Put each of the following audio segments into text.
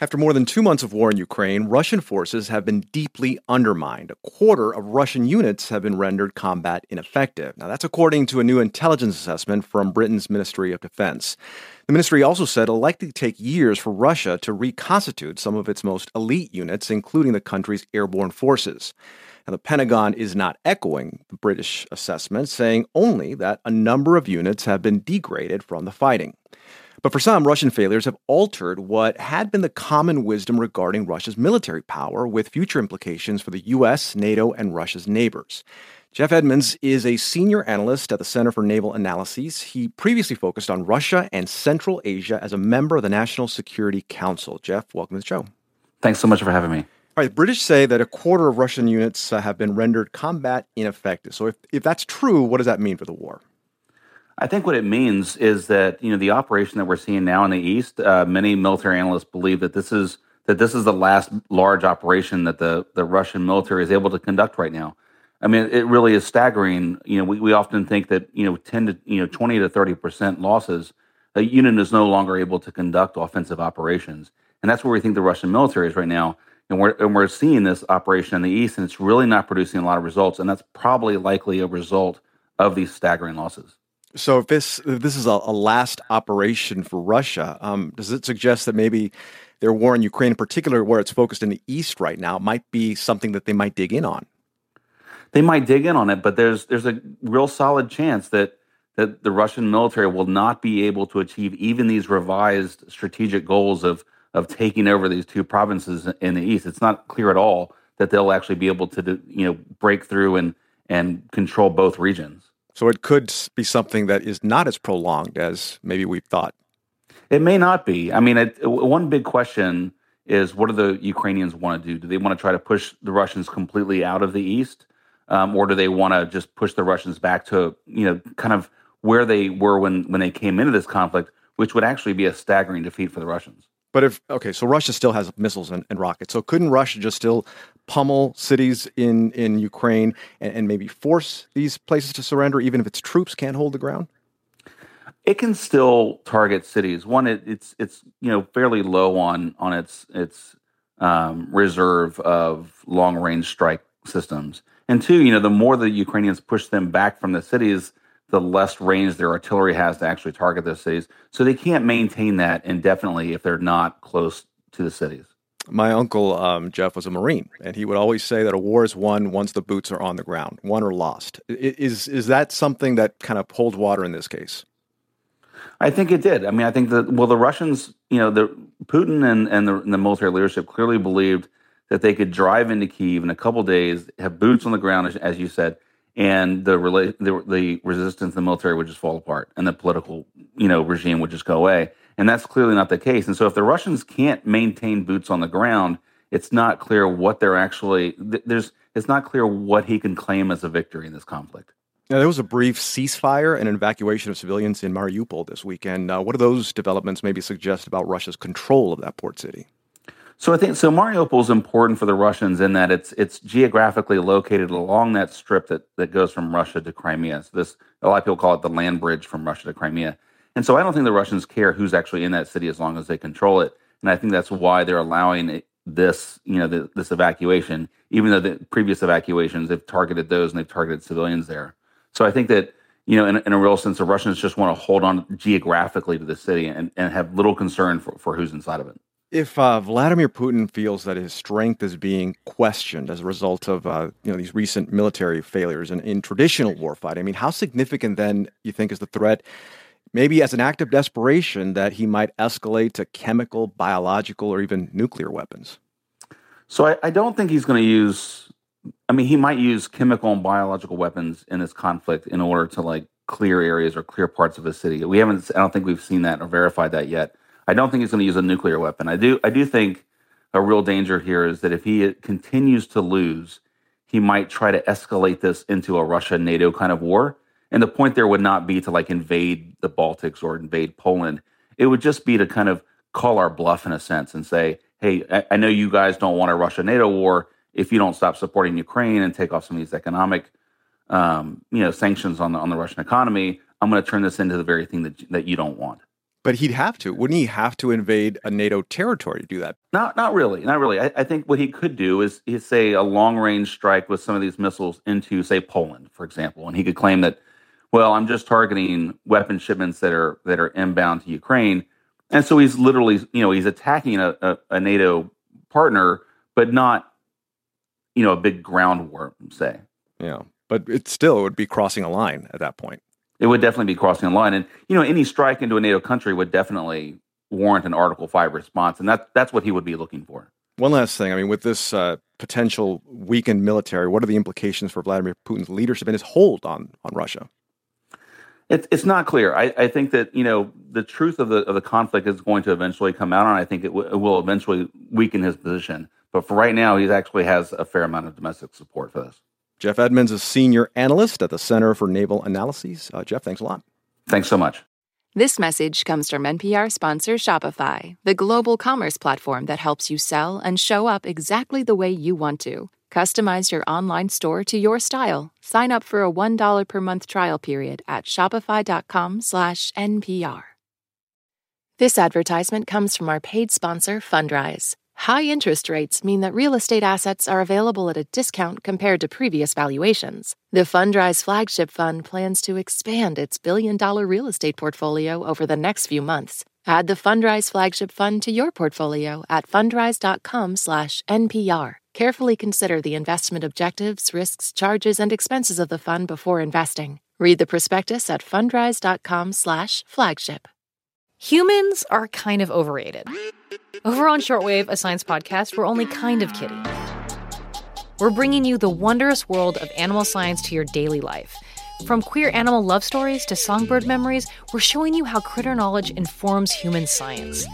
After more than two months of war in Ukraine, Russian forces have been deeply undermined. A quarter of Russian units have been rendered combat ineffective. Now, that's according to a new intelligence assessment from Britain's Ministry of Defense. The ministry also said it'll likely take years for Russia to reconstitute some of its most elite units, including the country's airborne forces. Now, the Pentagon is not echoing the British assessment, saying only that a number of units have been degraded from the fighting. But for some, Russian failures have altered what had been the common wisdom regarding Russia's military power, with future implications for the U.S., NATO, and Russia's neighbors. Jeff Edmonds is a senior analyst at the Center for Naval Analyses. He previously focused on Russia and Central Asia as a member of the National Security Council. Jeff, welcome to the show. Thanks so much for having me. All right, the British say that a quarter of Russian units uh, have been rendered combat ineffective. So, if, if that's true, what does that mean for the war? I think what it means is that you know the operation that we're seeing now in the east. Uh, many military analysts believe that this is that this is the last large operation that the the Russian military is able to conduct right now. I mean, it really is staggering. You know, we, we often think that you know ten to you know twenty to thirty percent losses. A unit is no longer able to conduct offensive operations, and that's where we think the Russian military is right now. And we're and we're seeing this operation in the east, and it's really not producing a lot of results. And that's probably likely a result of these staggering losses. So if this if this is a, a last operation for Russia, um, does it suggest that maybe their war in Ukraine, in particular, where it's focused in the east right now, might be something that they might dig in on? They might dig in on it, but there's there's a real solid chance that that the Russian military will not be able to achieve even these revised strategic goals of of taking over these two provinces in the east. It's not clear at all that they'll actually be able to you know break through and and control both regions. So it could be something that is not as prolonged as maybe we've thought. It may not be. I mean, it, one big question is what do the Ukrainians want to do? Do they want to try to push the Russians completely out of the east, um, or do they want to just push the Russians back to you know kind of where they were when when they came into this conflict, which would actually be a staggering defeat for the Russians? But if okay, so Russia still has missiles and, and rockets. So couldn't Russia just still pummel cities in in Ukraine and, and, maybe force these places to surrender, even if its troops can't hold the ground? It can still target cities. One, it, it's it's you know fairly low on on its its um, reserve of long range strike systems. And two, you know, the more the Ukrainians push them back from the cities, the less range their artillery has to actually target those cities. So they can't maintain that indefinitely if they're not close to the cities. My uncle um, Jeff was a Marine, and he would always say that a war is won once the boots are on the ground, won or lost. Is is that something that kind of holds water in this case? I think it did. I mean, I think that well, the Russians, you know, the Putin and and the, and the military leadership clearly believed that they could drive into Kiev in a couple days, have boots on the ground, as, as you said, and the, rela- the the resistance the military would just fall apart, and the political you know regime would just go away. And that's clearly not the case. And so, if the Russians can't maintain boots on the ground, it's not clear what they're actually. There's it's not clear what he can claim as a victory in this conflict. Now, there was a brief ceasefire and an evacuation of civilians in Mariupol this weekend. Uh, what do those developments maybe suggest about Russia's control of that port city? So I think so. Mariupol is important for the Russians in that it's it's geographically located along that strip that that goes from Russia to Crimea. So this a lot of people call it the land bridge from Russia to Crimea. And so I don't think the Russians care who's actually in that city as long as they control it. And I think that's why they're allowing it, this you know the, this evacuation, even though the previous evacuations they've targeted those and they've targeted civilians there. So I think that you know, in, in, a real sense, the Russians just want to hold on geographically to the city and, and have little concern for, for who's inside of it. If uh, Vladimir Putin feels that his strength is being questioned as a result of uh, you know these recent military failures in, in traditional warfighting, I mean, how significant then you think is the threat? Maybe as an act of desperation that he might escalate to chemical, biological, or even nuclear weapons. So I, I don't think he's going to use. I mean, he might use chemical and biological weapons in this conflict in order to like clear areas or clear parts of a city. We haven't. I don't think we've seen that or verified that yet. I don't think he's going to use a nuclear weapon. I do. I do think a real danger here is that if he uh, continues to lose, he might try to escalate this into a Russia NATO kind of war. And the point there would not be to like invade the Baltics or invade Poland. It would just be to kind of call our bluff in a sense and say, hey, I, I know you guys don't want a Russia NATO war if you don't stop supporting Ukraine and take off some of these economic um, you know sanctions on the on the Russian economy. I'm going to turn this into the very thing that that you don't want. But he'd have to, wouldn't he? Have to invade a NATO territory to do that? Not, not really, not really. I, I think what he could do is, is say a long range strike with some of these missiles into, say, Poland, for example, and he could claim that, well, I'm just targeting weapon shipments that are that are inbound to Ukraine, and so he's literally, you know, he's attacking a, a, a NATO partner, but not, you know, a big ground war, say. Yeah, but it still would be crossing a line at that point. It would definitely be crossing a line, and you know, any strike into a NATO country would definitely warrant an Article Five response, and that that's what he would be looking for. One last thing, I mean, with this uh, potential weakened military, what are the implications for Vladimir Putin's leadership and his hold on on Russia? It's it's not clear. I, I think that you know the truth of the of the conflict is going to eventually come out, and I think it, w- it will eventually weaken his position. But for right now, he actually has a fair amount of domestic support for this. Jeff Edmonds is a senior analyst at the Center for Naval Analyses. Uh, Jeff, thanks a lot. Thanks so much. This message comes from NPR sponsor Shopify, the global commerce platform that helps you sell and show up exactly the way you want to. Customize your online store to your style. Sign up for a $1 per month trial period at shopify.com/npr. This advertisement comes from our paid sponsor Fundrise. High interest rates mean that real estate assets are available at a discount compared to previous valuations. The Fundrise flagship fund plans to expand its billion dollar real estate portfolio over the next few months. Add the Fundrise flagship fund to your portfolio at fundrise.com/npr. Carefully consider the investment objectives, risks, charges, and expenses of the fund before investing. Read the prospectus at fundrise.com/flagship. Humans are kind of overrated. Over on Shortwave, a science podcast, we're only kind of kidding. We're bringing you the wondrous world of animal science to your daily life. From queer animal love stories to songbird memories, we're showing you how critter knowledge informs human science.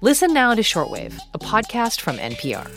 Listen now to Shortwave, a podcast from NPR.